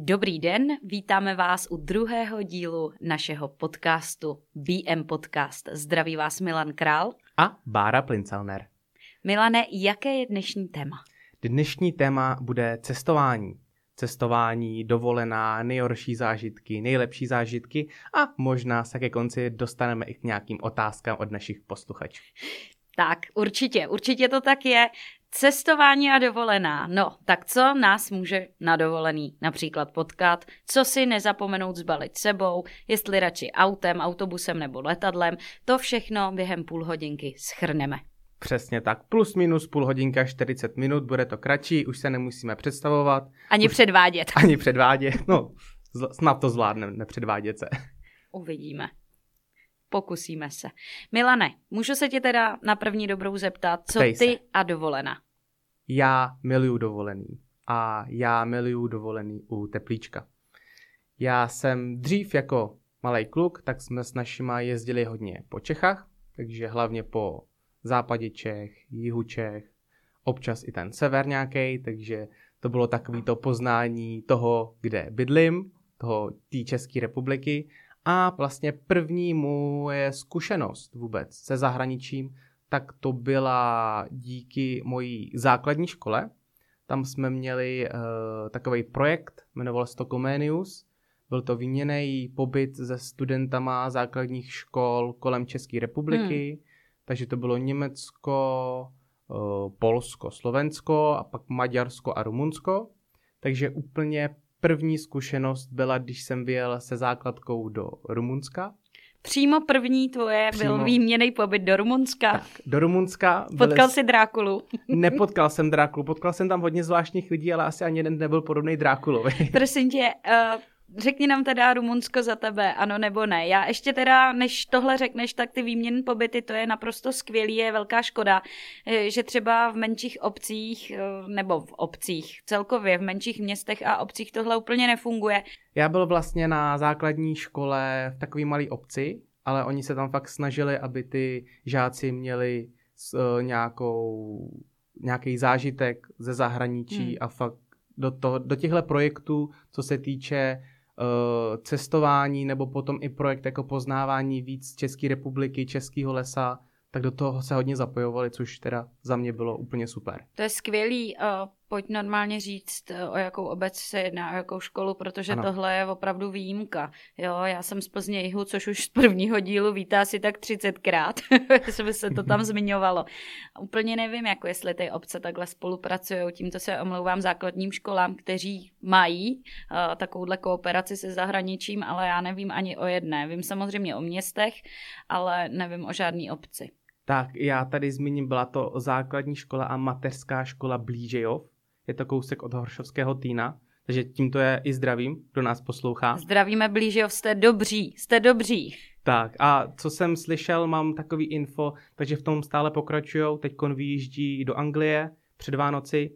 Dobrý den, vítáme vás u druhého dílu našeho podcastu BM Podcast. Zdraví vás Milan Král a Bára Plincelner. Milane, jaké je dnešní téma? Dnešní téma bude cestování. Cestování, dovolená, nejhorší zážitky, nejlepší zážitky a možná se ke konci dostaneme i k nějakým otázkám od našich posluchačů. Tak, určitě, určitě to tak je. Cestování a dovolená. No, tak co nás může na dovolený například potkat? Co si nezapomenout zbalit sebou? Jestli radši autem, autobusem nebo letadlem? To všechno během půl hodinky schrneme. Přesně tak. Plus minus půl hodinka, 40 minut, bude to kratší, už se nemusíme představovat. Ani už... předvádět. Ani předvádět, no, snad to zvládneme, nepředvádět se. Uvidíme. Pokusíme se. Milane, můžu se tě teda na první dobrou zeptat, co Ptej ty se. a dovolena? Já miluju dovolený. A já miluju dovolený u teplíčka. Já jsem dřív jako malý kluk, tak jsme s našima jezdili hodně po Čechách, takže hlavně po západě Čech, jihu Čech, občas i ten sever nějaký, takže to bylo takový to poznání toho, kde bydlím, toho té České republiky a vlastně první moje zkušenost vůbec se zahraničím, tak to byla díky mojí základní škole. Tam jsme měli uh, takový projekt, jmenoval se to Comenius. Byl to výměný pobyt se studentama základních škol kolem České republiky. Hmm. Takže to bylo Německo, uh, Polsko, Slovensko a pak Maďarsko a Rumunsko. Takže úplně první zkušenost byla, když jsem vyjel se základkou do Rumunska. Přímo první tvoje Přímo... byl výměný pobyt do Rumunska. Tak, do Rumunska. Potkal byli... jsi Drákulu. Nepotkal jsem Drákulu, potkal jsem tam hodně zvláštních lidí, ale asi ani jeden nebyl podobný Drákulovi. Prosím tě, uh, Řekni nám teda Rumunsko za tebe, ano nebo ne. Já ještě teda, než tohle řekneš, tak ty výměny pobyty, to je naprosto skvělý, je velká škoda, eh, že třeba v menších obcích, eh, nebo v obcích, celkově v menších městech a obcích tohle úplně nefunguje. Já byl vlastně na základní škole v takové malé obci, ale oni se tam fakt snažili, aby ty žáci měli uh, nějakou, nějaký zážitek ze zahraničí hmm. a fakt do, toho, do těchto projektů, co se týče Eh, cestování nebo potom i projekt jako poznávání víc České republiky, Českého lesa, tak do toho se hodně zapojovali, což teda za mě bylo úplně super. To je skvělý. Pojď normálně říct, uh, o jakou obec se jedná, o jakou školu, protože ano. tohle je opravdu výjimka. Jo, já jsem z Plzně jihu, což už z prvního dílu vítá si tak 30krát, že se to tam zmiňovalo. Úplně nevím, jako jestli ty obce takhle spolupracují, tímto se omlouvám základním školám, kteří mají uh, takovouhle kooperaci se zahraničím, ale já nevím ani o jedné. Vím samozřejmě o městech, ale nevím o žádný obci. Tak já tady zmíním, byla to základní škola a mateřská škola Blížejov. Je to kousek od Horšovského týna, takže tímto je i zdravím, kdo nás poslouchá. Zdravíme Blížejov, jste dobří, jste dobří. Tak a co jsem slyšel, mám takový info, takže v tom stále pokračují, teď vyjíždí do Anglie před Vánoci,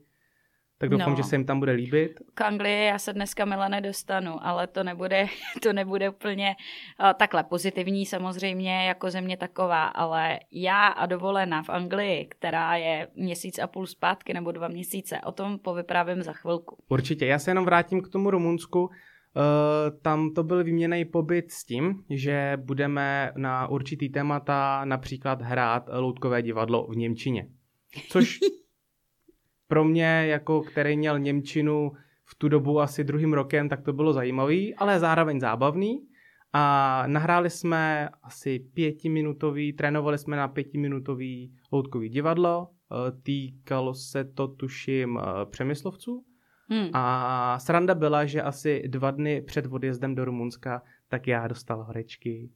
tak doufám, no. že se jim tam bude líbit. K Anglii já se dneska Mila nedostanu, ale to nebude, to nebude úplně uh, takhle pozitivní samozřejmě jako země taková, ale já a dovolená v Anglii, která je měsíc a půl zpátky nebo dva měsíce, o tom povyprávím za chvilku. Určitě, já se jenom vrátím k tomu Rumunsku. Uh, tam to byl výměný pobyt s tím, že budeme na určitý témata například hrát loutkové divadlo v Němčině. Což pro mě, jako který měl Němčinu v tu dobu asi druhým rokem, tak to bylo zajímavý, ale zároveň zábavný. A nahráli jsme asi pětiminutový, trénovali jsme na pětiminutový loutkový divadlo, e, týkalo se to tuším e, přemyslovců. Hmm. A sranda byla, že asi dva dny před odjezdem do Rumunska, tak já dostal horečky,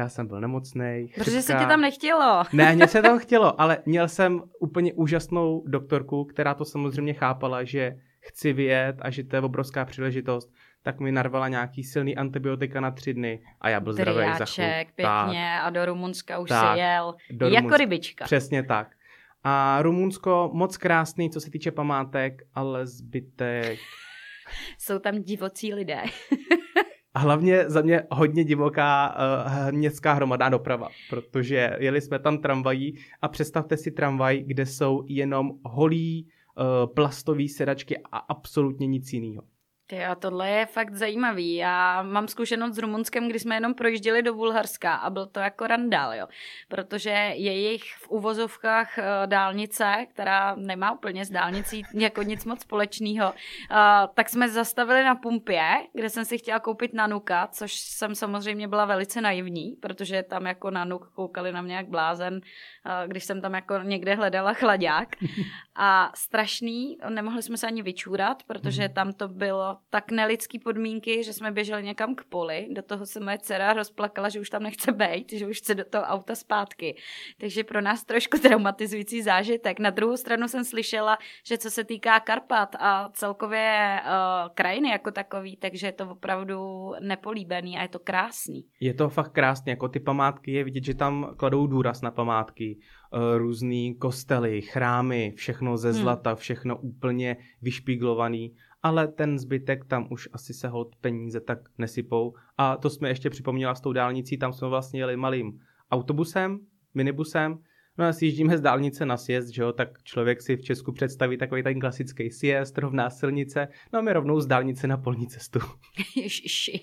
já jsem byl nemocný. Protože se tě tam nechtělo. Ne, mě se tam chtělo, ale měl jsem úplně úžasnou doktorku, která to samozřejmě chápala, že chci vyjet a že to je obrovská příležitost, tak mi narvala nějaký silný antibiotika na tři dny a já byl zdravý za chlup. pěkně tak. a do Rumunska už tak, si jel do jako Rumunska. rybička. Přesně tak. A Rumunsko moc krásný, co se týče památek, ale zbytek... Jsou tam divocí lidé. A hlavně za mě hodně divoká uh, městská hromadná doprava, protože jeli jsme tam tramvají a představte si tramvaj, kde jsou jenom holí uh, plastové sedačky a absolutně nic jiného. Ty a tohle je fakt zajímavý. Já mám zkušenost s Rumunskem, kdy jsme jenom projížděli do Bulharska a byl to jako randál, jo. Protože jejich v uvozovkách eh, dálnice, která nemá úplně s dálnicí jako nic moc společného, eh, tak jsme zastavili na pumpě, kde jsem si chtěla koupit nanuka, což jsem samozřejmě byla velice naivní, protože tam jako nanuk koukali na mě jak blázen, eh, když jsem tam jako někde hledala chladák. A strašný, nemohli jsme se ani vyčůrat, protože tam to bylo tak nelidský podmínky, že jsme běželi někam k poli, do toho se moje dcera rozplakala, že už tam nechce být, že už chce do toho auta zpátky. Takže pro nás trošku traumatizující zážitek. Na druhou stranu jsem slyšela, že co se týká Karpat a celkově uh, krajiny jako takový, takže je to opravdu nepolíbený a je to krásný. Je to fakt krásný, jako ty památky je vidět, že tam kladou důraz na památky, uh, různý kostely, chrámy, všechno ze hmm. zlata, hmm. všechno úplně vyšpíglovaný ale ten zbytek tam už asi se hod peníze tak nesypou. A to jsme ještě připomněla s tou dálnicí, tam jsme vlastně jeli malým autobusem, minibusem, No a sjíždíme z dálnice na sjezd, že jo, tak člověk si v Česku představí takový ten klasický sjezd, rovná silnice, no a my rovnou z dálnice na polní cestu. Ježiši.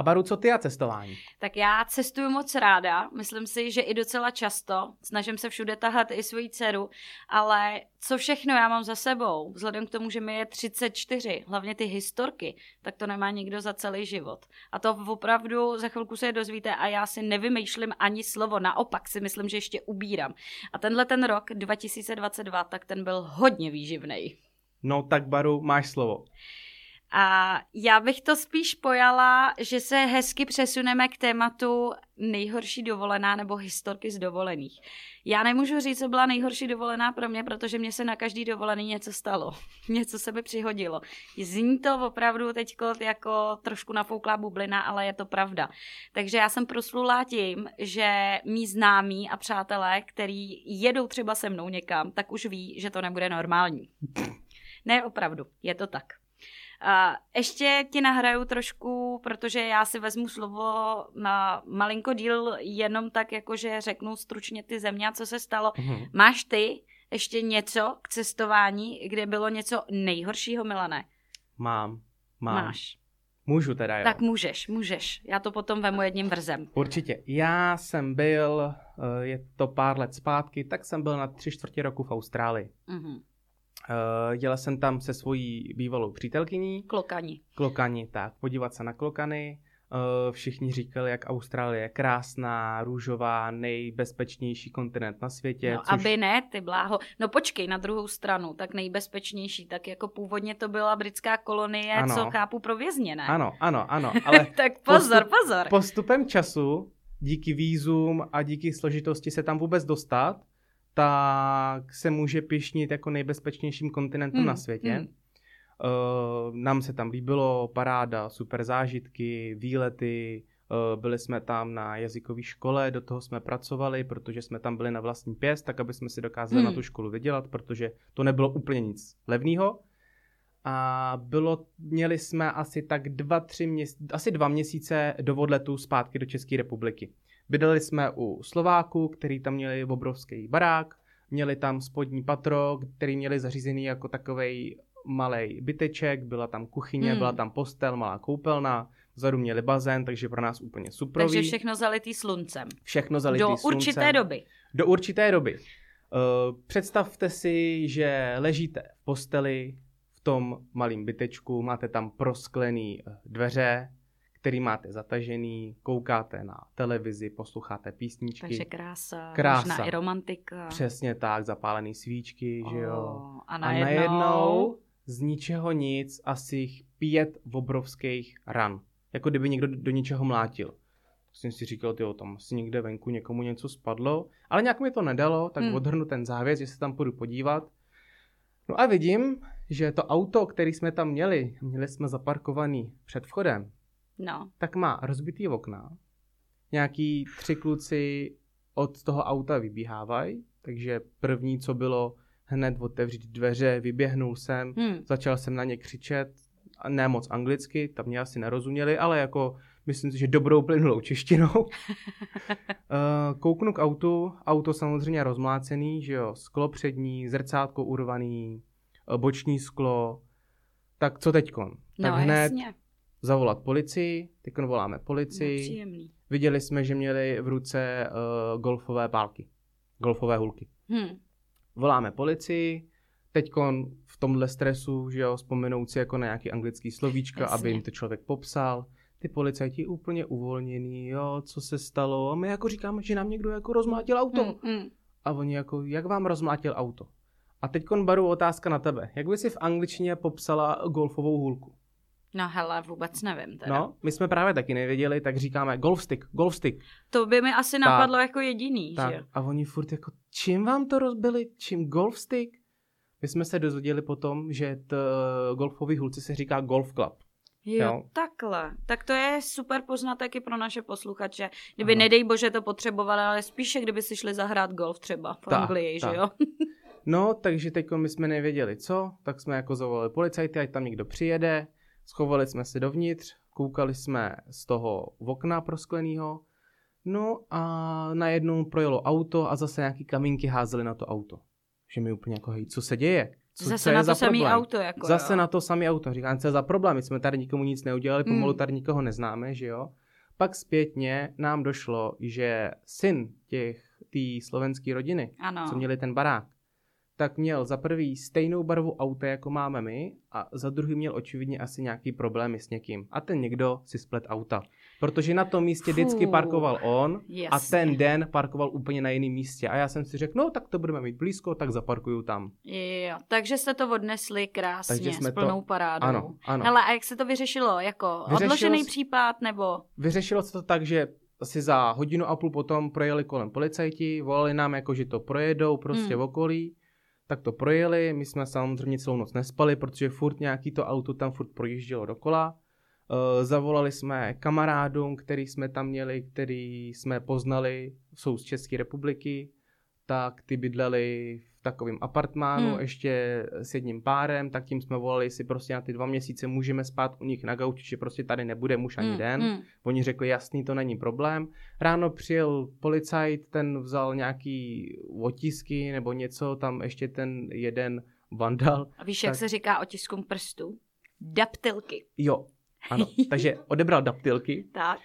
A Baru, co ty a cestování? Tak já cestuju moc ráda, myslím si, že i docela často. Snažím se všude tahat i svoji dceru, ale co všechno já mám za sebou, vzhledem k tomu, že mi je 34, hlavně ty historky, tak to nemá nikdo za celý život. A to opravdu za chvilku se je dozvíte a já si nevymýšlím ani slovo, naopak si myslím, že ještě ubírám. A tenhle ten rok 2022, tak ten byl hodně výživný. No tak Baru, máš slovo. A já bych to spíš pojala, že se hezky přesuneme k tématu nejhorší dovolená nebo historky z dovolených. Já nemůžu říct, co byla nejhorší dovolená pro mě, protože mě se na každý dovolený něco stalo. něco se mi přihodilo. Zní to opravdu teď jako trošku nafouklá bublina, ale je to pravda. Takže já jsem proslula tím, že mý známí a přátelé, který jedou třeba se mnou někam, tak už ví, že to nebude normální. Ne, opravdu, je to tak. A ještě ti nahraju trošku, protože já si vezmu slovo na malinko díl jenom tak, jakože řeknu stručně ty země a co se stalo. Mm-hmm. Máš ty ještě něco k cestování, kde bylo něco nejhoršího, Milané? Mám, mám. Máš. Můžu teda, jo. Tak můžeš, můžeš. Já to potom vemu jedním vrzem. Určitě. Já jsem byl, eh, je to pár let zpátky, tak jsem byl na tři čtvrtě roku v Austrálii. Mm-hmm. Uh, jela jsem tam se svojí bývalou přítelkyní. Klokani. Klokani, tak. Podívat se na klokany. Uh, všichni říkali, jak Austrálie je krásná, růžová, nejbezpečnější kontinent na světě. No, což... aby ne, ty bláho. No počkej, na druhou stranu, tak nejbezpečnější, tak jako původně to byla britská kolonie, ano. co chápu pro vězně, ne? Ano, ano, ano, ale... tak pozor, postup, pozor. Postupem času, díky vízum a díky složitosti se tam vůbec dostat, tak se může pišnit jako nejbezpečnějším kontinentem hmm. na světě. Hmm. Uh, nám se tam líbilo, paráda, super zážitky, výlety, uh, byli jsme tam na jazykové škole, do toho jsme pracovali, protože jsme tam byli na vlastní pěst, tak aby jsme si dokázali hmm. na tu školu vydělat, protože to nebylo úplně nic levného. A bylo, měli jsme asi tak dva, tři měsíce, asi dva měsíce do odletu zpátky do České republiky. Bydleli jsme u Slováků, který tam měli obrovský barák, měli tam spodní patro, který měli zařízený jako takovej malý byteček, byla tam kuchyně, hmm. byla tam postel, malá koupelna, vzadu měli bazén, takže pro nás úplně super. Takže všechno zalitý sluncem. Všechno zalitý Do sluncem. Do určité doby. Do určité doby. Uh, představte si, že ležíte v posteli v tom malém bytečku, máte tam prosklený eh, dveře, který máte zatažený, koukáte na televizi, posloucháte písničky. Takže krása, krása. možná i romantika. Přesně tak, zapálený svíčky, oh, že jo. A najednou... a najednou z ničeho nic asi pět obrovských ran. Jako kdyby někdo do ničeho mlátil. Jsem si říkal, ty tam asi někde venku někomu něco spadlo, ale nějak mi to nedalo, tak hmm. odhrnu ten závěs, že se tam půjdu podívat. No a vidím, že to auto, který jsme tam měli, měli jsme zaparkovaný před vchodem, no. tak má rozbitý okna. Nějaký tři kluci od toho auta vybíhávají, takže první, co bylo, hned otevřít dveře, vyběhnul jsem, hmm. začal jsem na ně křičet, ne moc anglicky, tam mě asi nerozuměli, ale jako myslím si, že dobrou plynulou češtinou. Eh, kouknu k autu, auto samozřejmě rozmlácený, že jo, sklo přední, zrcátko urvaný, eh, boční sklo, Tak co teďkon? Tak no, hned jasně. Zavolat policii, teďkon voláme policii. Nepříjemný. Viděli jsme, že měli v ruce uh, golfové pálky, golfové hulky. Hm. Voláme policii, teďkon v tomhle stresu, že jo, vzpomenout si jako na nějaký anglický slovíčka, Jasně. aby jim to člověk popsal. Ty policajti úplně uvolněný, jo, co se stalo. A my jako říkáme, že nám někdo jako rozmlátil auto. Hm, hm. A oni jako, jak vám rozmlátil auto? A teďkon baru otázka na tebe. Jak by si v angličtině popsala golfovou hůlku? No hele, vůbec nevím teda. No, my jsme právě taky nevěděli, tak říkáme golf stick, golf stick. To by mi asi napadlo jako jediný, Tak. že? A oni furt jako, čím vám to rozbili? Čím golf stick? My jsme se dozvěděli potom, že t, golfový hulci se říká golf club. Jo, Jo. takhle. Tak to je super poznatek i pro naše posluchače. Kdyby Ano. nedej bože to potřebovali, ale spíše kdyby si šli zahrát golf třeba v Tak, Anglii, tak. že jo? No, takže teď my jsme nevěděli co, tak jsme jako zavolali policajty, ať tam někdo přijede, schovali jsme se dovnitř, koukali jsme z toho v okna proskleného, no a najednou projelo auto a zase nějaký kamínky házely na to auto. Že mi úplně jako, hej, co se děje? Co, Zase co je na za to samý problém? auto, jako Zase jo. na to samý auto. Říkám, co je za problém? My jsme tady nikomu nic neudělali, pomalu Mm. tady nikoho neznáme, že jo? Pak zpětně nám došlo, že syn těch té slovenské rodiny, Ano. co měli ten barák, tak měl za prvý stejnou barvu auta, jako máme my, a za druhý měl očividně asi nějaký problémy s někým. A ten někdo si splet auta. Protože na tom místě vždycky parkoval on a Jasně. ten den parkoval úplně na jiném místě. A já jsem si řekl, no tak to budeme mít blízko, tak zaparkuju tam. Jo, takže jste to odnesli krásně, Takže jsme s plnou to- parádou. Ano, ano. Hele, a jak se to vyřešilo? Jako Vyřešilo odložený s- případ nebo... Vyřešilo se to tak, že asi za hodinu a půl potom projeli kolem policajti, volali nám jako, že to projedou prostě Hmm. v okolí, tak to projeli, my jsme samozřejmě celou noc nespali, protože furt nějaký to auto tam furt projíždělo dokola. Uh, zavolali jsme kamarádům, který jsme tam měli, který jsme poznali, jsou z České republiky, tak ty bydleli v takovém apartmánu Hmm. ještě s jedním párem, tak tím jsme volali, jestli prostě na ty dva měsíce můžeme spát u nich na gauči, že prostě tady nebude muž ani Mm, den. mm. Oni řekli, jasný, to není problém. Ráno přijel policajt, ten vzal nějaký otisky nebo něco, tam ještě ten jeden vandal. A víš, jak Tak. se říká otiskům prstů? Daptilky. Jo, ano, takže odebral daptilky. Tak.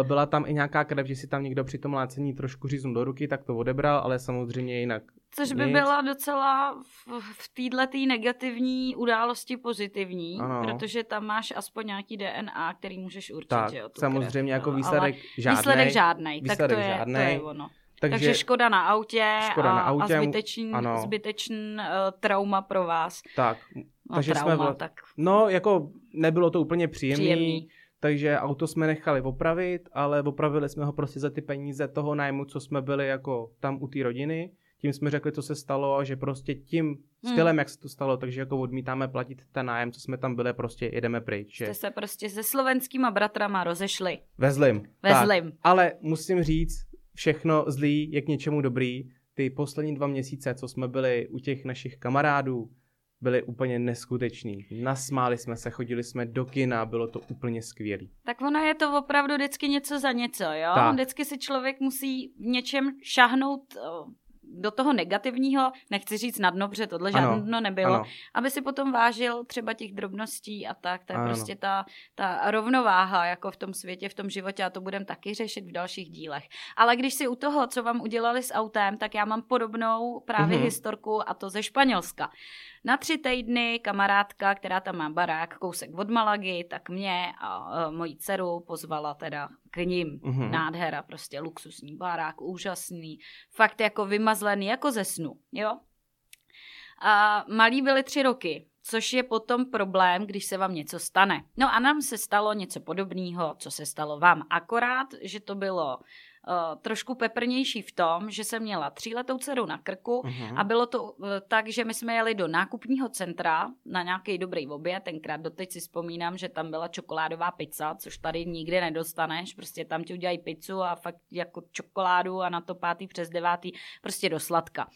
Uh, byla tam i nějaká krev, že si tam někdo při tom lácení trošku říznul do ruky, tak to odebral, ale samozřejmě jinak. Což by Nic. byla docela v, v této negativní události pozitivní, Ano. protože tam máš aspoň nějaký DNA, který můžeš určit, Tak, že jo, samozřejmě krev, jako výsledek žádnej. Výsledek žádnej, tak to je, to žádnej. je ono. Takže, Takže škoda na autě, Škoda a, na autě, a zbytečný, ano. zbytečný uh, trauma pro vás. tak, No, Takže jsme trauma, vla- tak no jako nebylo to úplně příjemný, příjemný. takže auto jsme nechali opravit, ale opravili jsme ho prostě za ty peníze toho nájmu, co jsme byli jako tam u té rodiny. Tím jsme řekli, co se stalo a že prostě tím Hmm. stylem, jak se to stalo, takže jako odmítáme platit ten nájem, co jsme tam byli, prostě jedeme pryč. Že Jste se prostě se slovenskýma bratrama rozešli. vezlim. Vezlim. Tak, ale musím říct, všechno zlý je k něčemu dobrý. Ty poslední dva měsíce, co jsme byli u těch našich kamarádů, byly úplně neskuteční. Nasmáli jsme se, chodili jsme do kina, bylo to úplně skvělý. Tak ono je to opravdu vždycky něco za něco, jo? Tak. Vždycky si člověk musí v něčem šahnout do toho negativního, nechci říct na dno, protože tohle Ano, žádno nebylo, Ano, aby si potom vážil třeba těch drobností a tak, to je Ano. prostě ta, ta rovnováha jako v tom světě, v tom životě a to budeme taky řešit v dalších dílech. Ale když si u toho, co vám udělali s autem, tak já mám podobnou právě Mhm. historku a to ze Španělska. Na tři týdny kamarádka, která tam má barák kousek od Malagy, tak mě a e, moji dceru pozvala teda k ním. Mhm. Nádhera, prostě luxusní barák, úžasný, fakt jako vymazlený, jako ze snu, jo. A malí byli tři roky, což je potom problém, když se vám něco stane. No a nám se stalo něco podobného, co se stalo vám. Akorát, že to bylo uh, trošku peprnější v tom, že jsem měla tříletou dceru na krku Mhm. a bylo to uh, tak, že my jsme jeli do nákupního centra na nějaký dobrý oběd. Tenkrát doteď si vzpomínám, že tam byla čokoládová pizza, což tady nikdy nedostaneš. Prostě tam ti udělají pizzu a fakt jako čokoládu a na to pátý přes devátý prostě do sladka.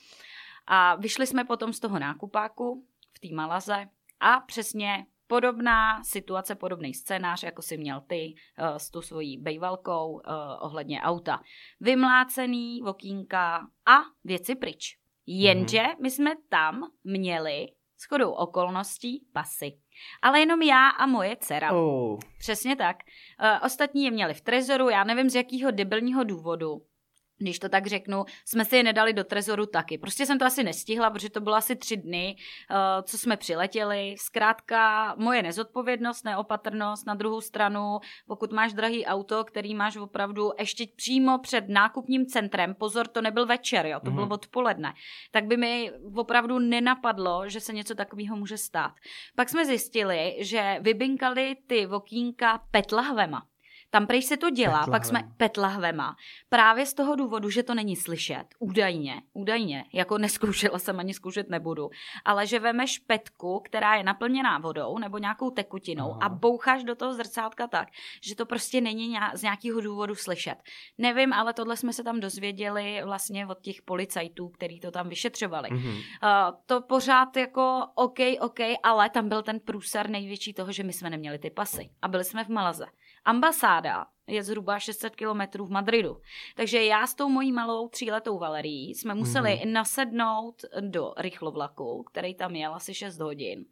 A vyšli jsme potom z toho nákupáku v té Malaze a přesně podobná situace, podobný scénář, jako si měl ty uh, s tou svojí bejvalkou uh, ohledně auta. Vymlácený okýnka a věci pryč. Jenže my jsme tam měli Shodou okolností pasy. Ale jenom já a moje dcera. Oh. Přesně tak. Uh, ostatní je měli v trezoru, já nevím z jakého debilního důvodu když to tak řeknu, jsme si je nedali do trezoru taky. Prostě jsem to asi nestihla, protože to bylo asi tři dny, uh, co jsme přiletěli. Zkrátka moje nezodpovědnost, neopatrnost na druhou stranu, pokud máš drahý auto, který máš opravdu ještě přímo před nákupním centrem, pozor, to nebyl večer, jo, to mm-hmm. bylo mhm. odpoledne, tak by mi opravdu nenapadlo, že se něco takového může stát. Pak jsme zjistili, že vybinkali ty vokínka petlahvema. Tam prej se to dělá, Petlahvem. pak jsme petlahvema. Právě z toho důvodu, že to není slyšet. Údajně, údajně. Jako neskoušela jsem, ani zkoušet nebudu. Ale že vemeš petku, která je naplněná vodou nebo nějakou tekutinou Aha. a boucháš do toho zrcátka tak, že to prostě není z nějakého důvodu slyšet. Nevím, ale tohle jsme se tam dozvěděli vlastně od těch policajtů, kteří to tam vyšetřovali. Mm-hmm. Uh, to pořád jako OK, OK, ale tam byl ten průser největší toho, že my jsme neměli ty pasy a byli jsme v Malaze. Ambasáda je zhruba 600 kilometrů v Madridu. Takže já s tou mojí malou tříletou Valerií jsme museli mm-hmm. nasednout do rychlovlaku, který tam jel asi 6 hodin.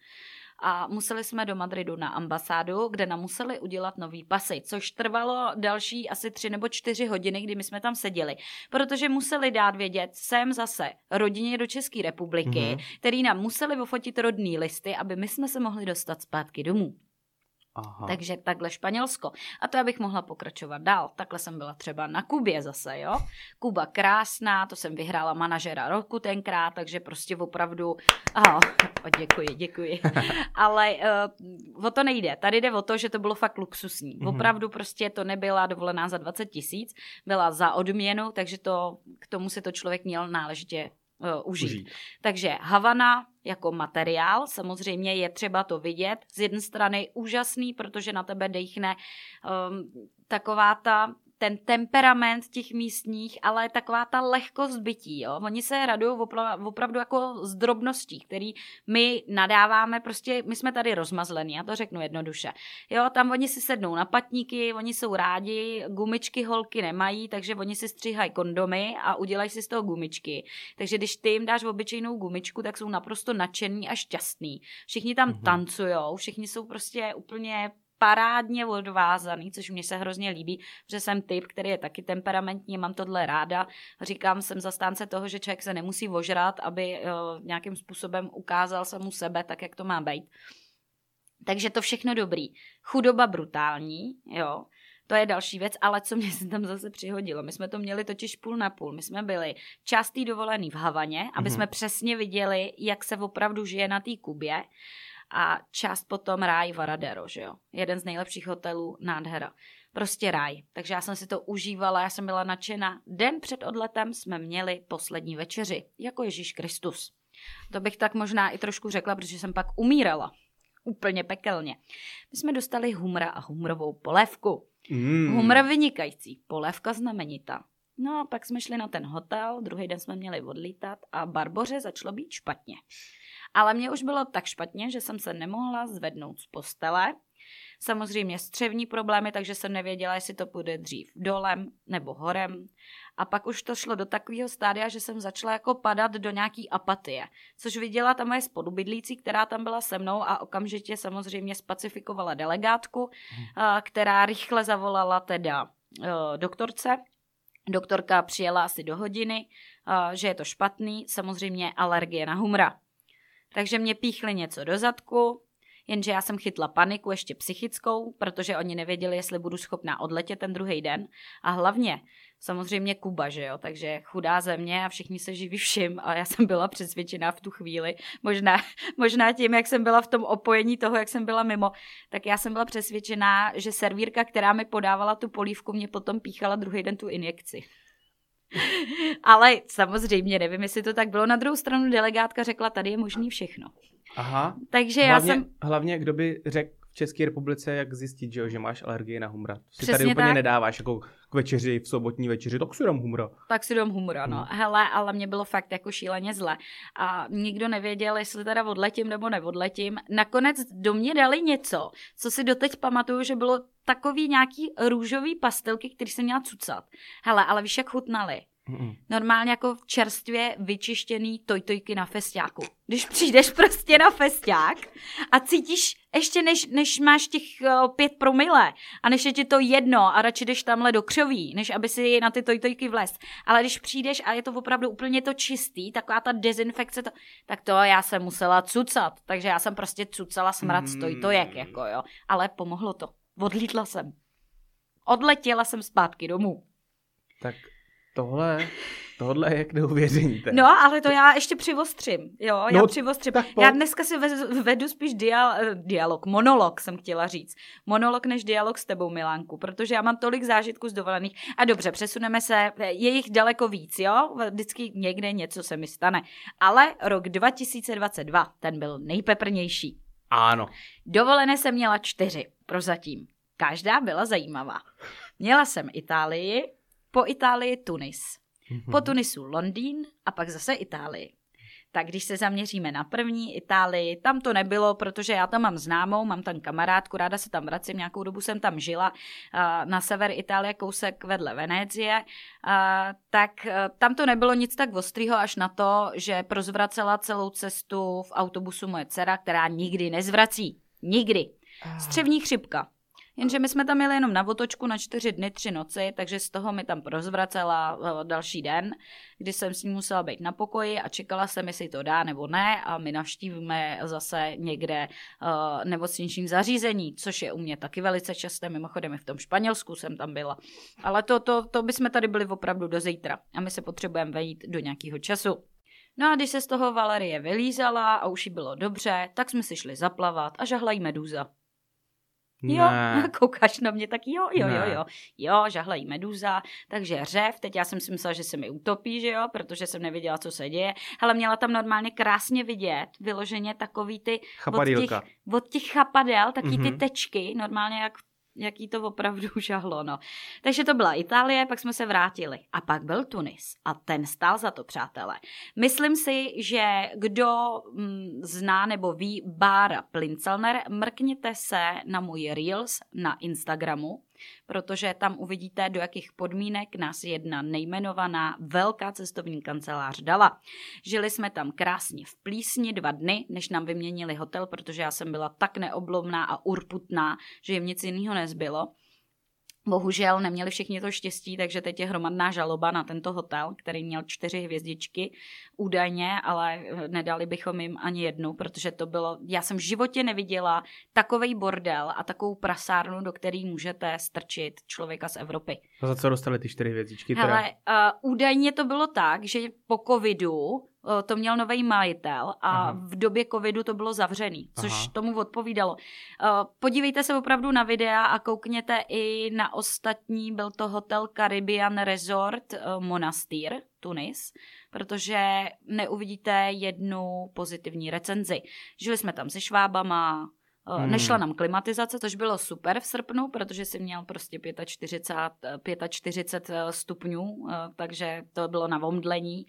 A museli jsme do Madridu na ambasádu, kde nám museli udělat nový pasy, což trvalo další asi tři nebo čtyři hodiny, kdy my jsme tam seděli, protože museli dát vědět sem zase rodině do České republiky, mm-hmm. který nám museli ofotit rodní listy, aby my jsme se mohli dostat zpátky domů. Aha. Takže takhle Španělsko. A to já bych mohla pokračovat dál. Takhle jsem byla třeba na Kubě zase, jo. Kuba krásná, to jsem vyhrála manažera roku tenkrát, takže prostě opravdu, aha, děkuji, děkuji. Ale uh, o to nejde. Tady jde o to, že to bylo fakt luxusní. Mm-hmm. Opravdu prostě to nebyla dovolená za 20 tisíc, byla za odměnu, takže to, k tomu se to člověk měl náležitě uh, užít. užít. Takže Havana jako materiál, samozřejmě je třeba to vidět. Z jedné strany úžasný, protože na tebe dejchne um, taková ta ten temperament těch místních, ale taková ta lehkost bytí. Jo? Oni se radují opra- opravdu jako z drobností, který my nadáváme, prostě my jsme tady rozmazlení, já to řeknu jednoduše. Jo, tam oni si sednou na patníky, oni jsou rádi, gumičky holky nemají, takže oni si stříhají kondomy a udělají si z toho gumičky. Takže když ty jim dáš obyčejnou gumičku, tak jsou naprosto nadšení a šťastní. Všichni tam mm-hmm. tancujou, všichni jsou prostě úplně parádně odvázaný, což mě se hrozně líbí, že jsem typ, který je taky temperamentní, mám tohle ráda. Říkám, jsem zastánce toho, že člověk se nemusí ožrat, aby uh, nějakým způsobem ukázal samu sebe tak, jak to má být. Takže to všechno dobrý. Chudoba brutální, jo. To je další věc, ale co mě se tam zase přihodilo. My jsme to měli totiž půl na půl. My jsme byli částý dovolený v Havaně, aby mm-hmm. jsme přesně viděli, jak se opravdu žije na té Kubě a část potom ráj Varadero, že jo. Jeden z nejlepších hotelů, nádhera. Prostě ráj. Takže já jsem si to užívala, já jsem byla nadšená. Den před odletem jsme měli poslední večeři, jako Ježíš Kristus. To bych tak možná i trošku řekla, protože jsem pak umírala. Úplně pekelně. My jsme dostali humra a humrovou polévku. Mm. Humra vynikající, polévka znamenitá. No a pak jsme šli na ten hotel, druhý den jsme měli odlítat a Barboře začalo být špatně. Ale mě už bylo tak špatně, že jsem se nemohla zvednout z postele. Samozřejmě střevní problémy, takže jsem nevěděla, jestli to půjde dřív dolem nebo horem. A pak už to šlo do takového stádia, že jsem začala jako padat do nějaký apatie. Což viděla ta moje spolubydlící, která tam byla se mnou a okamžitě samozřejmě spacifikovala delegátku, hmm. která rychle zavolala teda doktorce. Doktorka přijela asi do hodiny, že je to špatný, samozřejmě alergie na humra. Takže mě píchli něco do zadku, jenže já jsem chytla paniku, ještě psychickou, protože oni nevěděli, jestli budu schopná odletět ten druhý den. A hlavně samozřejmě Kuba, že jo, takže chudá země a všichni se živí všim a já jsem byla přesvědčená v tu chvíli, možná, možná tím, jak jsem byla v tom opojení toho, jak jsem byla mimo, tak já jsem byla přesvědčená, že servírka, která mi podávala tu polívku, mě potom píchala druhý den tu injekci. Ale samozřejmě nevím, jestli to tak bylo. Na druhou stranu delegátka řekla, tady je možný všechno. Aha. Takže hlavně, já jsem... Hlavně, kdo by řekl v České republice, jak zjistit, že, jo, že máš alergii na humra. Si Přesně tady úplně tak. nedáváš jako k večeři, v sobotní večeři, tak si dám humra. Tak si dám humra, no. Hmm. Hele, ale mě bylo fakt jako šíleně zle. A nikdo nevěděl, jestli teda odletím nebo neodletím. Nakonec do mě dali něco, co si doteď pamatuju, že bylo takový nějaký růžový pastelky, který jsem měla cucat. Hele, ale víš, jak chutnali? Mm-mm. Normálně jako čerstvě vyčištěný tojtojky na festiáku. Když přijdeš prostě na festiák a cítíš, ještě než, než máš těch uh, pět promile a než je ti to jedno a radši jdeš tamhle do křoví, než aby si na ty tojtojky vlez. Ale když přijdeš a je to opravdu úplně to čistý, taková ta dezinfekce, to, tak to já jsem musela cucat. Takže já jsem prostě cucala smrad mm. tojtojek, jako jo. Ale pomohlo to. Odlítla jsem. Odletěla jsem zpátky domů. Tak tohle, tohle je k neuvěření. Teda. No, ale to já ještě přivostřím. Jo, no, já přivostřím. Já dneska si vedu spíš dia, dialog, monolog jsem chtěla říct. Monolog než dialog s tebou, Milánku, protože já mám tolik zážitků z dovolených. A dobře, přesuneme se, je jich daleko víc, jo? Vždycky někde něco se mi stane. Ale rok 2022, ten byl nejpeprnější. Ano. Dovolené jsem měla čtyři, prozatím. Každá byla zajímavá. Měla jsem Itálii, po Itálii Tunis, mm-hmm. po Tunisu Londýn a pak zase Itálii. Tak když se zaměříme na první Itálii, tam to nebylo, protože já tam mám známou, mám tam kamarádku, ráda se tam vracím, nějakou dobu jsem tam žila na sever Itálie, kousek vedle Venécie, tak tam to nebylo nic tak ostrýho až na to, že prozvracela celou cestu v autobusu moje dcera, která nikdy nezvrací. Nikdy. Střevní chřipka. Jenže my jsme tam jeli jenom na otočku na čtyři dny, tři noci, takže z toho mi tam rozvracela eh, další den, kdy jsem s ní musela být na pokoji a čekala jsem, jestli to dá nebo ne a my navštívíme zase někde uh, nemocničním zařízení, což je u mě taky velice časté, mimochodem i v tom Španělsku jsem tam byla. Ale to, to, to bychom tady byli opravdu do zítra a my se potřebujeme vejít do nějakého času. No a když se z toho Valerie vylízala a už jí bylo dobře, tak jsme si šli zaplavat a žahla medúza. Jo, ne. koukáš na mě, tak jo, jo, ne. jo, jo. Jo, žahlají meduza, takže řev, teď já jsem si myslela, že se mi utopí, že jo, protože jsem nevěděla, co se děje, ale měla tam normálně krásně vidět, vyloženě takový ty od těch, od těch chapadel, taky mm-hmm. ty mhm. tečky, normálně jak jaký to opravdu žahlo, no. Takže to byla Itálie, pak jsme se vrátili. A pak byl Tunis. A ten stál za to, přátelé. Myslím si, že kdo mm, zná nebo ví Bára Plincelner, mrkněte se na můj Reels na Instagramu protože tam uvidíte, do jakých podmínek nás jedna nejmenovaná velká cestovní kancelář dala. Žili jsme tam krásně v Plísni dva dny, než nám vyměnili hotel, protože já jsem byla tak neoblomná a urputná, že jim nic jiného nezbylo. Bohužel neměli všichni to štěstí, takže teď je hromadná žaloba na tento hotel, který měl čtyři hvězdičky údajně, ale nedali bychom jim ani jednu, protože to bylo, já jsem v životě neviděla takový bordel a takovou prasárnu, do který můžete strčit člověka z Evropy. A za co dostali ty čtyři hvězdičky? Hele, uh, údajně to bylo tak, že po covidu to měl nový majitel a Aha. v době covidu to bylo zavřený, což Aha. tomu odpovídalo. Podívejte se opravdu na videa a koukněte i na ostatní, byl to hotel Caribbean Resort Monastýr, Tunis, protože neuvidíte jednu pozitivní recenzi. Žili jsme tam se švábama, hmm. Nešla nám klimatizace, což bylo super v srpnu, protože si měl prostě 45, 45 eh, stupňů, eh, takže to bylo na omdlení.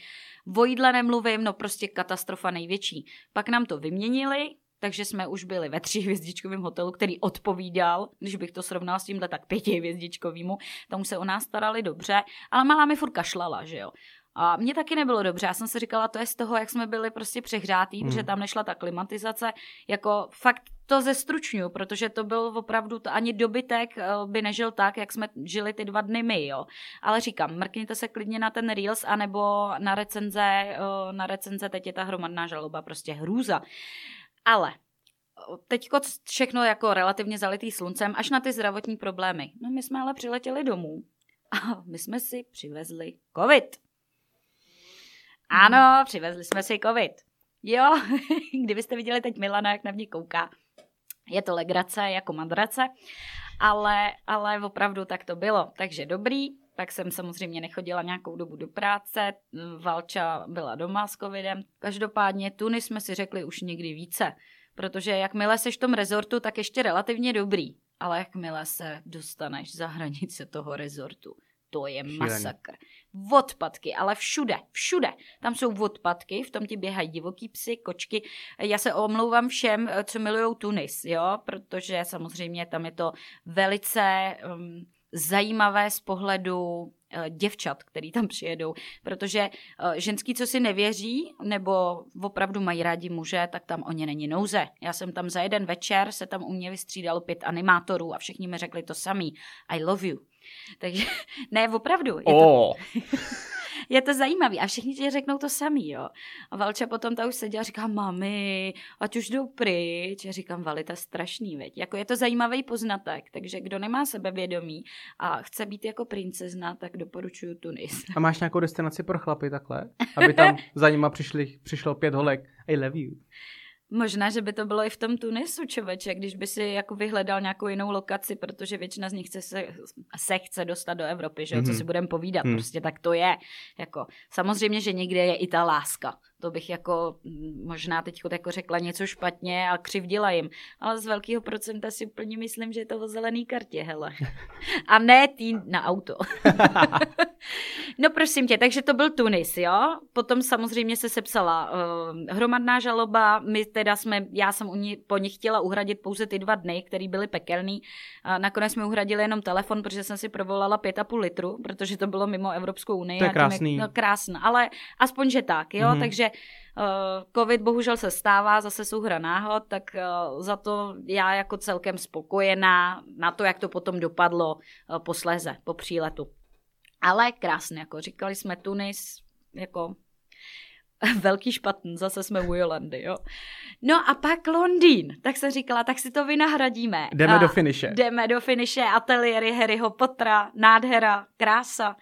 O jídle nemluvím, no prostě katastrofa největší. Pak nám to vyměnili, takže jsme už byli ve hvězdičkovém hotelu, který odpovídal, když bych to srovnal s tímhle, tak pětihvězdičkovýmu, tam se o nás starali dobře, ale malá mi furt kašlala, že jo. A mně taky nebylo dobře. Já jsem si říkala, to je z toho, jak jsme byli prostě přehrátí, hmm. protože tam nešla ta klimatizace. Jako fakt to zestručňuju, protože to byl opravdu, to ani dobytek eh, by nežil tak, jak jsme žili ty dva dny my, jo. Ale říkám, mrkněte se klidně na ten Reels, anebo na recenze, eh, na recenze teď je ta hromadná žaloba, prostě hrůza. Ale eh, teď všechno jako relativně zalitý sluncem, až na ty zdravotní problémy. No my jsme ale přiletěli domů a my jsme si přivezli covid. Ano, přivezli jsme si covid. Jo, kdybyste viděli teď Milana, jak na mě kouká. Je to legrace jako madrace, ale, ale opravdu tak to bylo. Takže dobrý, tak jsem samozřejmě nechodila nějakou dobu do práce, Valča byla doma s covidem. Každopádně Tuny jsme si řekli už někdy více, protože jakmile seš v tom rezortu, tak ještě relativně dobrý. Ale jakmile se dostaneš za hranice toho rezortu, to je masakr. Odpadky, ale všude, všude. Tam jsou odpadky, v tom ti běhají divoký psy, kočky. Já se omlouvám všem, co milují Tunis, jo, protože samozřejmě tam je to velice um, zajímavé z pohledu eh, děvčat, který tam přijedou, protože eh, ženský, co si nevěří, nebo opravdu mají rádi muže, tak tam o ně není nouze. Já jsem tam za jeden večer, se tam u mě vystřídalo pět animátorů a všichni mi řekli to samý. I love you. Takže ne, opravdu. Je oh. to, je to zajímavý a všichni ti řeknou to samý, jo. A Valča potom ta už seděla a říká, mami, ať už jdou pryč. Já říkám, Vali, to je strašný, veď. Jako je to zajímavý poznatek, takže kdo nemá sebevědomí a chce být jako princezna, tak doporučuju Tunis. A máš nějakou destinaci pro chlapy takhle? Aby tam za nima přišli, přišlo pět holek. I love you. Možná, že by to bylo i v tom Tunisu, člověče, když by si jako vyhledal nějakou jinou lokaci, protože většina z nich chce se, se chce dostat do Evropy, že mm-hmm. co mhm. si budeme povídat, mm. prostě tak to je. Jako, samozřejmě, že někde je i ta láska, to bych jako možná teď jako řekla něco špatně a křivdila jim, ale z velkého procenta si úplně myslím, že je to o zelený kartě, hele. A ne tý na auto. no prosím tě, takže to byl Tunis, jo? Potom samozřejmě se sepsala uh, hromadná žaloba, my teda jsme, já jsem u ní, po nich chtěla uhradit pouze ty dva dny, které byly pekelný. A nakonec jsme uhradili jenom telefon, protože jsem si provolala pět a půl litru, protože to bylo mimo Evropskou unii. To je krásný. no, krásný, ale aspoň, že tak, jo? Mm-hmm. Takže covid bohužel se stává, zase jsou hra náhod, tak uh, za to já jako celkem spokojená na to, jak to potom dopadlo uh, posléze, po příletu. Ale krásně, jako říkali jsme Tunis, jako velký špatný, zase jsme u Jolandy, jo. No a pak Londýn, tak jsem říkala, tak si to vynahradíme. Jdeme a do finiše. Jdeme do finiše, ateliéry Harryho Pottera, nádhera, krása,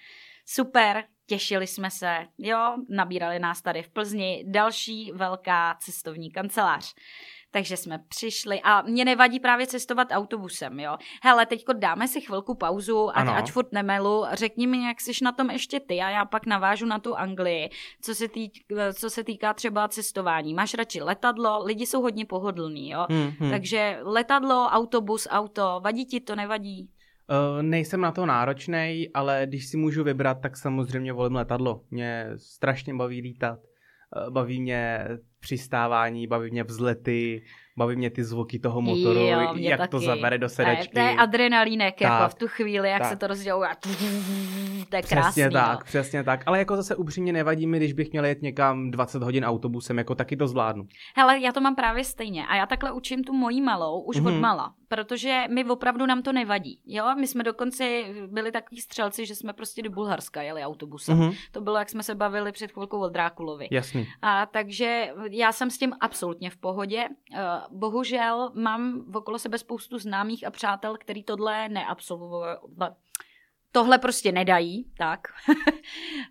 super, těšili jsme se, jo, nabírali nás tady v Plzni, další velká cestovní kancelář. Takže jsme přišli a mě nevadí právě cestovat autobusem, jo. Hele, teďko dáme si chvilku pauzu, ať, ať furt nemelu, řekni mi, jak jsi na tom ještě ty a já pak navážu na tu Anglii, co se, tý, co se týká třeba cestování. Máš radši letadlo, lidi jsou hodně pohodlní, jo. Hmm, hmm. Takže letadlo, autobus, auto, vadí ti to, nevadí? Uh, nejsem na to náročný, ale když si můžu vybrat, tak samozřejmě volím letadlo. Mě strašně baví lítat. Uh, baví mě přistávání, baví mě vzlety, baví mě ty zvuky toho motoru, jo, jak taky. to zabere do sedečky. To je adrenalínek, tak, jako v tu chvíli, jak tak. se to rozděluje. To je krásný. Přesně jo. tak, přesně tak. Ale jako zase upřímně nevadí mi, když bych měl jet někam 20 hodin autobusem, jako taky to zvládnu. Hele, já to mám právě stejně a já takhle učím tu mojí malou už mm-hmm. od mala, protože my opravdu nám to nevadí. Jo, my jsme dokonce byli takový střelci, že jsme prostě do Bulharska jeli autobusem. Mm-hmm. To bylo, jak jsme se bavili před chvilkou o Drákulovi. Jasný. A takže já jsem s tím absolutně v pohodě. Uh, bohužel mám okolo sebe spoustu známých a přátel, který tohle neabsolvovali, tohle prostě nedají, tak.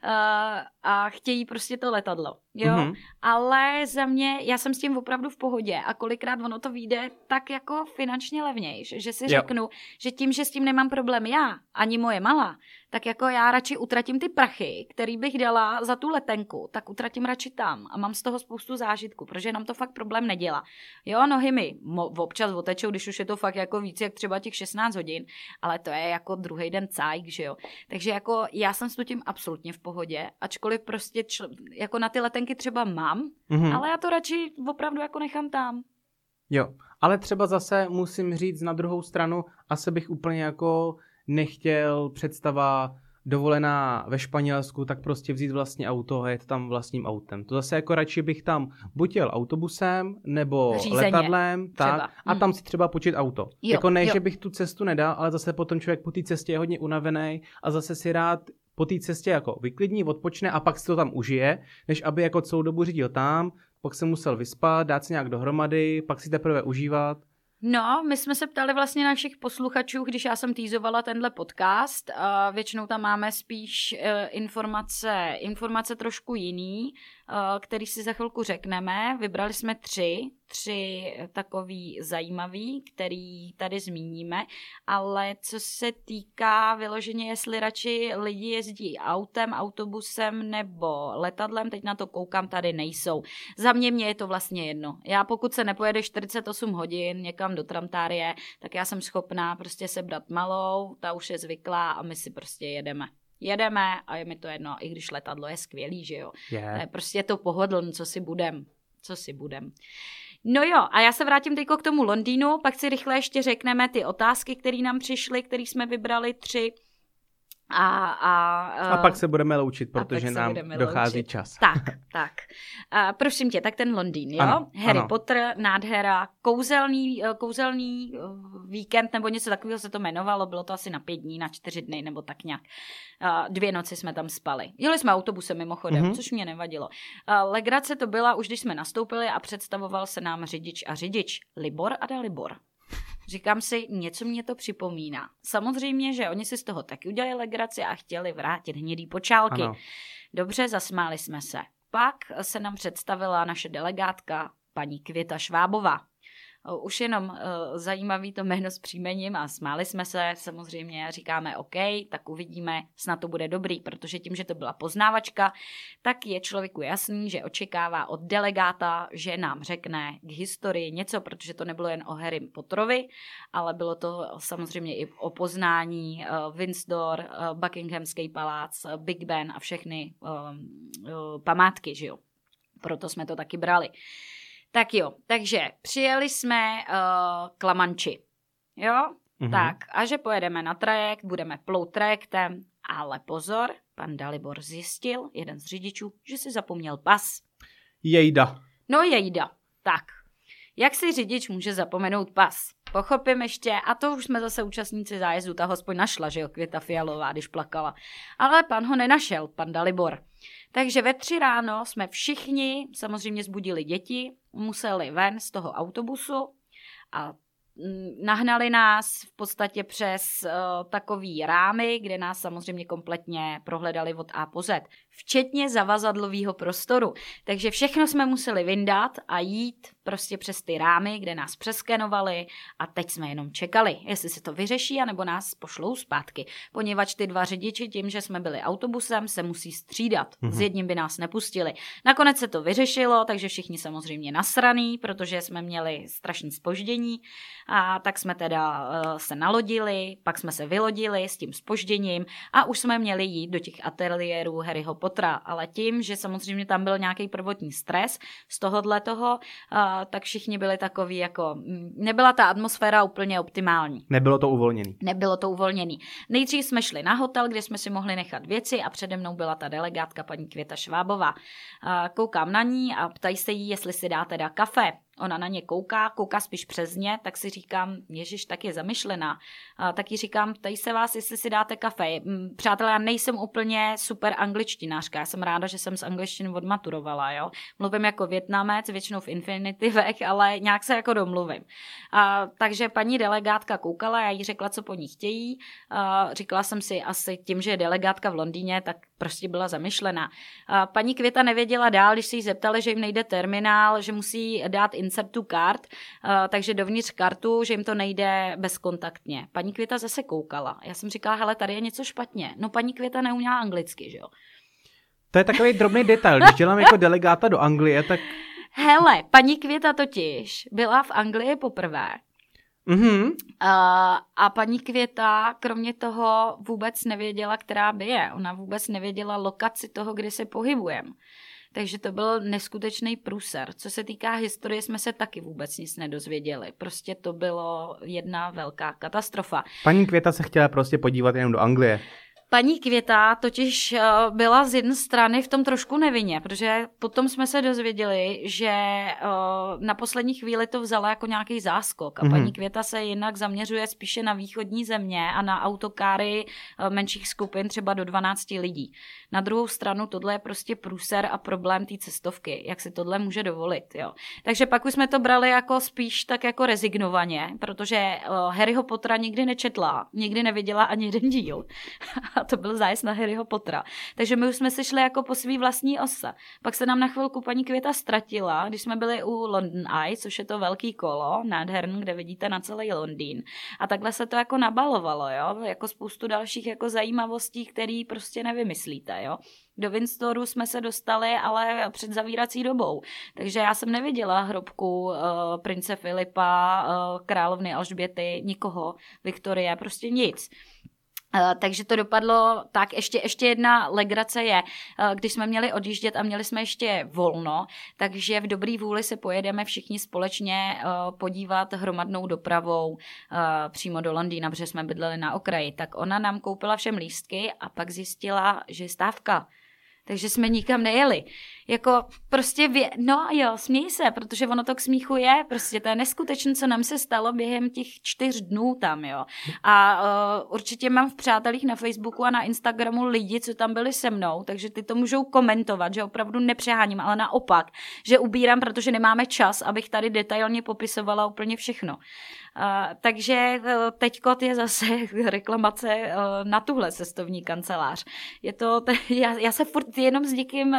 Eh, a chtějí prostě to letadlo, jo. Mm-hmm. Ale za mě, já jsem s tím opravdu v pohodě a kolikrát ono to vyjde tak jako finančně levnější, že si jo. řeknu, že tím, že s tím nemám problém já, ani moje malá, tak jako já radši utratím ty prachy, který bych dala za tu letenku, tak utratím radši tam a mám z toho spoustu zážitků, protože nám to fakt problém nedělá. Jo, nohy mi občas otečou, když už je to fakt jako víc jak třeba těch 16 hodin, ale to je jako druhý den cajk, že jo. Takže jako já jsem s tím absolutně v pohodě, ačkoliv prostě čl- jako na ty letenky třeba mám, mm-hmm. ale já to radši opravdu jako nechám tam. Jo, ale třeba zase musím říct na druhou stranu, asi bych úplně jako nechtěl představa dovolená ve Španělsku, tak prostě vzít vlastně auto a jet tam vlastním autem. To zase jako radši bych tam buď jel autobusem nebo Řízeně, letadlem tak, třeba. a tam hmm. si třeba počít auto. Jo, jako ne, jo. že bych tu cestu nedal, ale zase potom člověk po té cestě je hodně unavený a zase si rád po té cestě jako vyklidní, odpočne a pak si to tam užije, než aby jako celou dobu řídil tam, pak se musel vyspat, dát si nějak dohromady, pak si teprve užívat. No, my jsme se ptali vlastně na všech posluchačů, když já jsem týzovala tenhle podcast. A většinou tam máme spíš uh, informace, informace trošku jiný, který si za chvilku řekneme. Vybrali jsme tři, tři takový zajímavý, který tady zmíníme, ale co se týká vyloženě, jestli radši lidi jezdí autem, autobusem nebo letadlem, teď na to koukám, tady nejsou. Za mě mě je to vlastně jedno. Já pokud se nepojede 48 hodin někam do Tramtárie, tak já jsem schopná prostě sebrat malou, ta už je zvyklá a my si prostě jedeme jedeme a je mi to jedno, i když letadlo je skvělý, že jo. Yeah. Prostě je to pohodlný, co si budem, co si budem. No jo, a já se vrátím teď k tomu Londýnu, pak si rychle ještě řekneme ty otázky, které nám přišly, které jsme vybrali tři. A, a, a pak se budeme loučit, protože nám dochází loučit. čas. Tak, tak. A prosím tě, tak ten Londýn, jo? Ano, Harry ano. Potter, nádhera, kouzelný, eh, kouzelný eh, víkend, nebo něco takového se to jmenovalo, bylo to asi na pět dní, na čtyři dny, nebo tak nějak. Dvě noci jsme tam spali. Jeli jsme autobusem mimochodem, mm-hmm. což mě nevadilo. Legrace to byla už, když jsme nastoupili a představoval se nám řidič a řidič. Libor a Dalibor. Říkám si, něco mě to připomíná. Samozřejmě, že oni si z toho taky udělali legraci a chtěli vrátit hnědý počálky. Ano. Dobře, zasmáli jsme se. Pak se nám představila naše delegátka paní Květa Švábová. Už jenom uh, zajímavý to jméno s příjmením a smáli jsme se samozřejmě říkáme OK, tak uvidíme, snad to bude dobrý, protože tím, že to byla poznávačka, tak je člověku jasný, že očekává od delegáta, že nám řekne k historii něco, protože to nebylo jen o Harry Potterovi, ale bylo to samozřejmě i o poznání uh, Windsor, Buckinghamský palác, Big Ben a všechny památky, že jo. Proto jsme to taky brali. Tak jo, takže přijeli jsme uh, k Lamanči. Jo? Mm-hmm. Tak, a že pojedeme na trajekt, budeme plout trajektem, ale pozor, pan Dalibor zjistil, jeden z řidičů, že si zapomněl pas. Jejda. No jejda. Tak, jak si řidič může zapomenout pas? Pochopím ještě, a to už jsme zase účastníci zájezdu, ta hospodň našla, že jo, Květa Fialová, když plakala. Ale pan ho nenašel, pan Dalibor. Takže ve tři ráno jsme všichni samozřejmě zbudili děti, museli ven z toho autobusu a mm, nahnali nás v podstatě přes uh, takový rámy, kde nás samozřejmě kompletně prohledali od A po Z včetně zavazadlového prostoru. Takže všechno jsme museli vyndat a jít prostě přes ty rámy, kde nás přeskenovali a teď jsme jenom čekali, jestli se to vyřeší, anebo nás pošlou zpátky. Poněvadž ty dva řidiči tím, že jsme byli autobusem, se musí střídat. Mm-hmm. S jedním by nás nepustili. Nakonec se to vyřešilo, takže všichni samozřejmě nasraný, protože jsme měli strašný spoždění a tak jsme teda uh, se nalodili, pak jsme se vylodili s tím spožděním a už jsme měli jít do těch ateliérů Harryho Pottera, ale tím, že samozřejmě tam byl nějaký prvotní stres z tohohle toho, tak všichni byli takový jako, nebyla ta atmosféra úplně optimální. Nebylo to uvolněný. Nebylo to uvolněný. Nejdřív jsme šli na hotel, kde jsme si mohli nechat věci a přede mnou byla ta delegátka paní Květa Švábová. Koukám na ní a ptají se jí, jestli si dá teda kafe. Ona na ně kouká, kouká spíš přes ně, tak si říkám, Ježíš, tak je zamyšlená. A tak jí říkám, ptají se vás, jestli si dáte kafe. Přátelé, já nejsem úplně super angličtinářka, já jsem ráda, že jsem z angličtiny odmaturovala, jo. Mluvím jako větnamec, většinou v infinitivech, ale nějak se jako domluvím. A, takže paní delegátka koukala, já jí řekla, co po ní chtějí. A, říkala jsem si asi tím, že je delegátka v Londýně, tak prostě byla zamyšlená. A, paní Květa nevěděla dál, když se jí zeptali, že jim nejde terminál, že musí dát insertu kart, takže dovnitř kartu, že jim to nejde bezkontaktně. Paní Květa zase koukala. Já jsem říkala, hele, tady je něco špatně. No paní Květa neuměla anglicky, že jo. To je takový drobný detail. Když dělám jako delegáta do Anglie, tak... Hele, paní Květa totiž byla v Anglii poprvé. Mm-hmm. Uh, a paní Květa kromě toho vůbec nevěděla, která by je. Ona vůbec nevěděla lokaci toho, kde se pohybujeme. Takže to byl neskutečný průser. Co se týká historie, jsme se taky vůbec nic nedozvěděli. Prostě to bylo jedna velká katastrofa. Paní Květa se chtěla prostě podívat jenom do Anglie. Paní Květa totiž eh, byla z jedné strany v tom trošku nevinně, protože potom jsme se dozvěděli, že eh, na poslední chvíli to vzala jako nějaký záskok a mm-hmm. paní Květa se jinak zaměřuje spíše na východní země a na autokáry eh, menších skupin třeba do 12 lidí. Na druhou stranu tohle je prostě průser a problém té cestovky, jak si tohle může dovolit. Jo. Takže pak už jsme to brali jako spíš tak jako rezignovaně, protože Harryho Pottera nikdy nečetla, nikdy neviděla ani jeden díl. a to byl zájezd na Harryho Pottera. Takže my už jsme si šli jako po svý vlastní ose. Pak se nám na chvilku paní Květa ztratila, když jsme byli u London Eye, což je to velký kolo, nádherný, kde vidíte na celý Londýn. A takhle se to jako nabalovalo, jo, jako spoustu dalších jako zajímavostí, které prostě nevymyslíte, jo. Do Windstoru jsme se dostali, ale před zavírací dobou. Takže já jsem neviděla hrobku uh, prince Filipa, uh, královny Alžběty, nikoho, Viktorie, prostě nic. Uh, takže to dopadlo tak. Ještě, ještě jedna legrace je, uh, když jsme měli odjíždět a měli jsme ještě volno, takže v dobrý vůli se pojedeme všichni společně uh, podívat hromadnou dopravou přímo do Londýna, protože jsme bydleli na okraji. Tak ona nám koupila všem lístky a pak zjistila, že je stávka takže jsme nikam nejeli. Jako prostě, vě... no jo, směj se, protože ono to k smíchu je, prostě to je neskutečné, co nám se stalo během těch čtyř dnů tam, jo. A uh, určitě mám v přátelích na Facebooku a na Instagramu lidi, co tam byli se mnou, takže ty to můžou komentovat, že opravdu nepřeháním, ale naopak, že ubírám, protože nemáme čas, abych tady detailně popisovala úplně všechno. Takže uh, teďkot je zase reklamace uh, na tuhle cestovní kancelář. Je to, t- já, já se furt jenom s někým uh,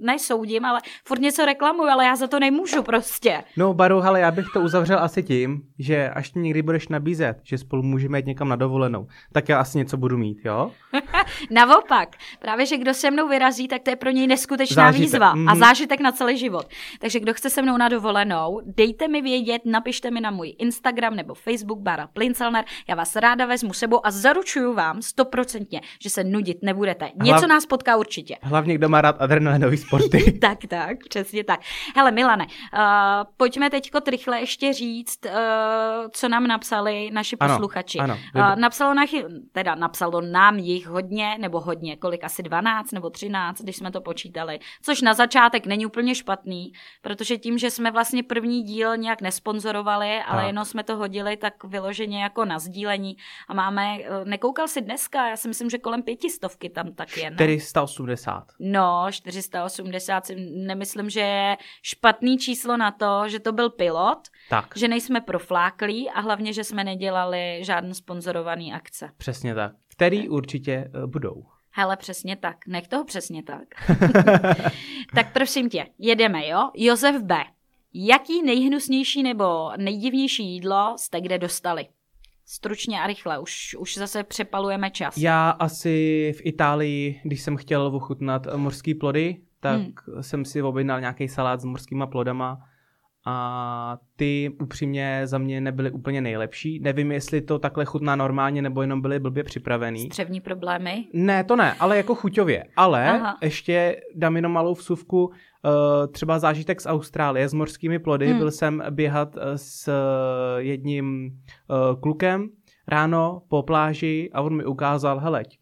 nesoudím, ale furt něco reklamuju, ale já za to nemůžu prostě. No Baru, ale já bych to uzavřel asi tím, že až ti někdy budeš nabízet, že spolu můžeme jít někam na dovolenou, tak já asi něco budu mít, jo? Naopak, právě, že kdo se mnou vyrazí, tak to je pro něj neskutečná zážitek. výzva mm-hmm. a mhm. zážitek na celý život. Takže kdo chce se mnou na dovolenou, dejte mi vědět, napište mi na můj Instagram, Instagram nebo Facebook Bara Plincelner. Já vás ráda vezmu sebou a zaručuju vám stoprocentně, že se nudit nebudete. Něco Hlav... nás potká určitě. Hlavně kdo má rád adrenalinový sporty. tak, tak, přesně tak. Hele, Milane, uh, pojďme teďko rychle ještě říct, uh, co nám napsali naši posluchači. Ano, ano, uh, napsalo na, teda napsalo nám jich hodně, nebo hodně, kolik asi 12 nebo 13, když jsme to počítali, což na začátek není úplně špatný, protože tím, že jsme vlastně první díl nějak nesponzorovali, ale tak. jenom jsme to hodili tak vyloženě jako na sdílení a máme, eh, nekoukal si dneska, já si myslím, že kolem pětistovky tam tak je. Ne? 480. No, 480 si nemyslím, že je špatný číslo na to, že to byl pilot, tak. že nejsme profláklí a hlavně, že jsme nedělali žádný sponzorovaný akce. Přesně tak. Který určitě uh, budou. Hele, přesně tak. Nech toho přesně tak. tak prosím tě, jedeme, jo? Josef B. Jaký nejhnusnější nebo nejdivnější jídlo jste kde dostali? Stručně a rychle, už, už zase přepalujeme čas. Já asi v Itálii, když jsem chtěl ochutnat mořský plody, tak hmm. jsem si objednal nějaký salát s mořskýma plodama a ty upřímně za mě nebyly úplně nejlepší. Nevím, jestli to takhle chutná normálně, nebo jenom byly blbě připravený. Střevní problémy? Ne, to ne, ale jako chuťově. Ale Aha. ještě dám jenom malou vsuvku, uh, třeba zážitek z Austrálie s mořskými plody. Hmm. Byl jsem běhat eh, s eh, jedním klukem ráno po pláži a on mi ukázal, heleď,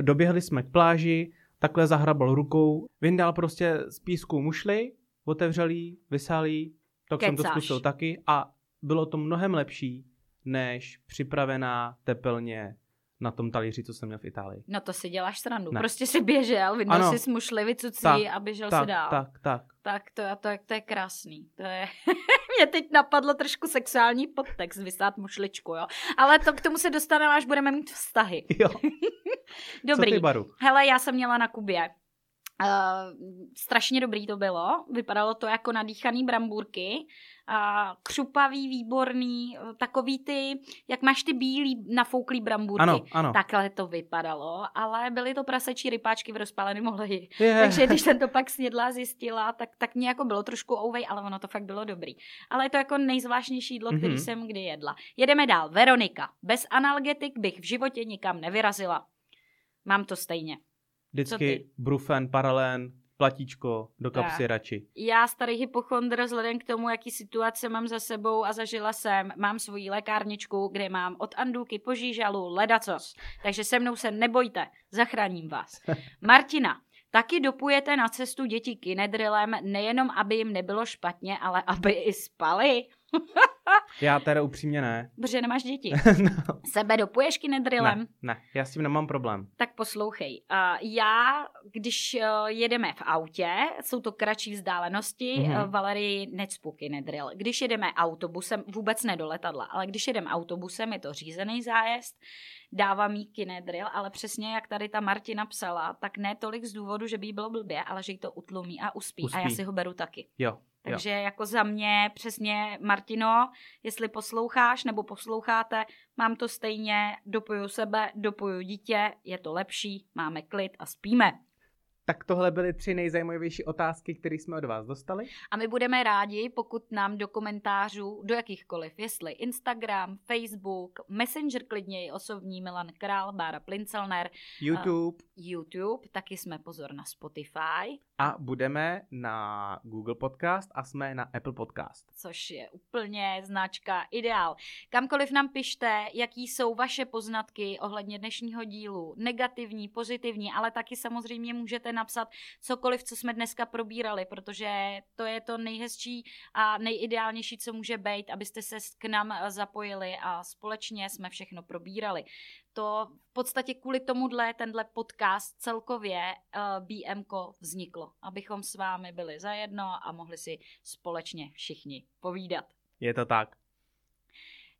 doběhli jsme k pláži, takhle zahrabal rukou, vyndal prostě z písku mušly, otevřel jí, vysál jí, tak Kecáš. jsem to zkusil taky a bylo to mnohem lepší, než připravená tepelně na tom talíři, co jsem měl v Itálii. No to si děláš srandu. Ne. Prostě si běžel, vydal si smušli, vycucí a běžel tak, si dál. Tak, tak. Tak to, to, to je krásný. To je... Mě teď napadlo trošku sexuální podtext, vysát mušličku, jo. Ale to k tomu se dostaneme, až budeme mít vztahy. Jo. Dobrý. Co ty, Baru? Hele, já jsem měla na Kubě Uh, strašně dobrý to bylo, vypadalo to jako nadýchaný brambůrky, uh, křupavý, výborný, takový ty, jak máš ty bílý nafouklý brambůrky. Ano, ano. Takhle to vypadalo, ale byly to prasečí rypáčky v rozpáleném oleji. Yeah. Takže když jsem to pak snědla zjistila, tak, tak mě jako bylo trošku ouvej, ale ono to fakt bylo dobrý. Ale je to jako nejzvláštnější jídlo, mm-hmm. který jsem kdy jedla. Jedeme dál. Veronika. Bez analgetik bych v životě nikam nevyrazila. Mám to stejně. Vždycky brufen, paralén, platíčko do kapsy tak. radši. Já starý hypochondr vzhledem k tomu, jaký situace mám za sebou a zažila jsem, mám svoji lékárničku, kde mám od Andulky po žížalu ledacos. Takže se mnou se nebojte, zachráním vás. Martina, Taky dopujete na cestu děti kinedrilem, nejenom aby jim nebylo špatně, ale aby i spali. já teda upřímně ne. Protože nemáš děti. no. Sebe dopuješ kinedrilem? Ne, ne, já s tím nemám problém. Tak poslouchej. Uh, já, když uh, jedeme v autě, jsou to kratší vzdálenosti, mm-hmm. uh, Valerii necpu kinedril. Když jedeme autobusem, vůbec ne do letadla, ale když jedeme autobusem, je to řízený zájezd, dávám jí kinedril, ale přesně jak tady ta Martina psala, tak ne tolik z důvodu, že by jí bylo blbě, ale že jí to utlumí a uspí. uspí. A já si ho beru taky. Jo. Takže jo. jako za mě přesně, Martino, jestli posloucháš nebo posloucháte, mám to stejně, dopoju sebe, dopoju dítě, je to lepší, máme klid a spíme. Tak tohle byly tři nejzajímavější otázky, které jsme od vás dostali. A my budeme rádi, pokud nám do komentářů, do jakýchkoliv, jestli Instagram, Facebook, Messenger klidně i osobní Milan Král, Bára Plincelner, YouTube. Uh, YouTube, taky jsme pozor na Spotify. A budeme na Google Podcast a jsme na Apple Podcast. Což je úplně značka ideál. Kamkoliv nám pište, jaký jsou vaše poznatky ohledně dnešního dílu, negativní, pozitivní, ale taky samozřejmě můžete napsat cokoliv, co jsme dneska probírali, protože to je to nejhezčí a nejideálnější, co může být, abyste se k nám zapojili a společně jsme všechno probírali to v podstatě kvůli tomuhle, tenhle podcast celkově uh, BMko vzniklo, abychom s vámi byli zajedno a mohli si společně všichni povídat. Je to tak.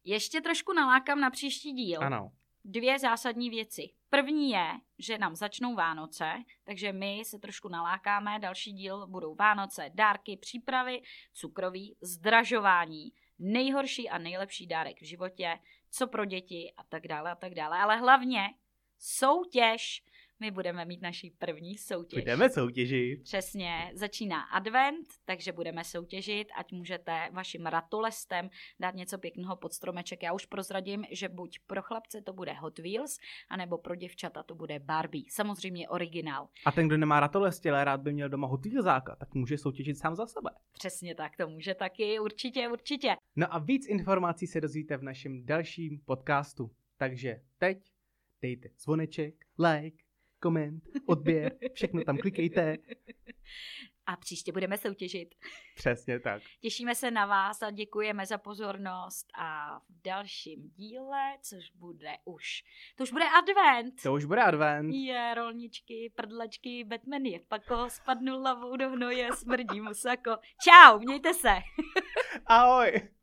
Ještě trošku nalákám na příští díl. Ano. Dvě zásadní věci. První je, že nám začnou Vánoce, takže my se trošku nalákáme. Další díl budou Vánoce, dárky, přípravy, cukroví, zdražování, nejhorší a nejlepší dárek v životě, co pro děti a tak dále a tak dále. Ale hlavně soutěž. My budeme mít naší první soutěž. Budeme soutěžit. Přesně, začíná advent, takže budeme soutěžit, ať můžete vašim ratolestem dát něco pěkného pod stromeček. Já už prozradím, že buď pro chlapce to bude Hot Wheels, anebo pro děvčata to bude Barbie. Samozřejmě originál. A ten, kdo nemá ratolest, ale rád by měl doma Hot Wheelsáka, tak může soutěžit sám za sebe. Přesně tak, to může taky, určitě, určitě. No a víc informací se dozvíte v našem dalším podcastu. Takže teď dejte zvoneček, like, koment, odběr, všechno tam klikejte. A příště budeme soutěžit. Přesně tak. Těšíme se na vás a děkujeme za pozornost a v dalším díle, což bude už, to už bude advent. To už bude advent. Je, rolničky, prdlečky, Batman je pako, spadnu lavou do hnoje, smrdí mu sako. Čau, mějte se. Ahoj.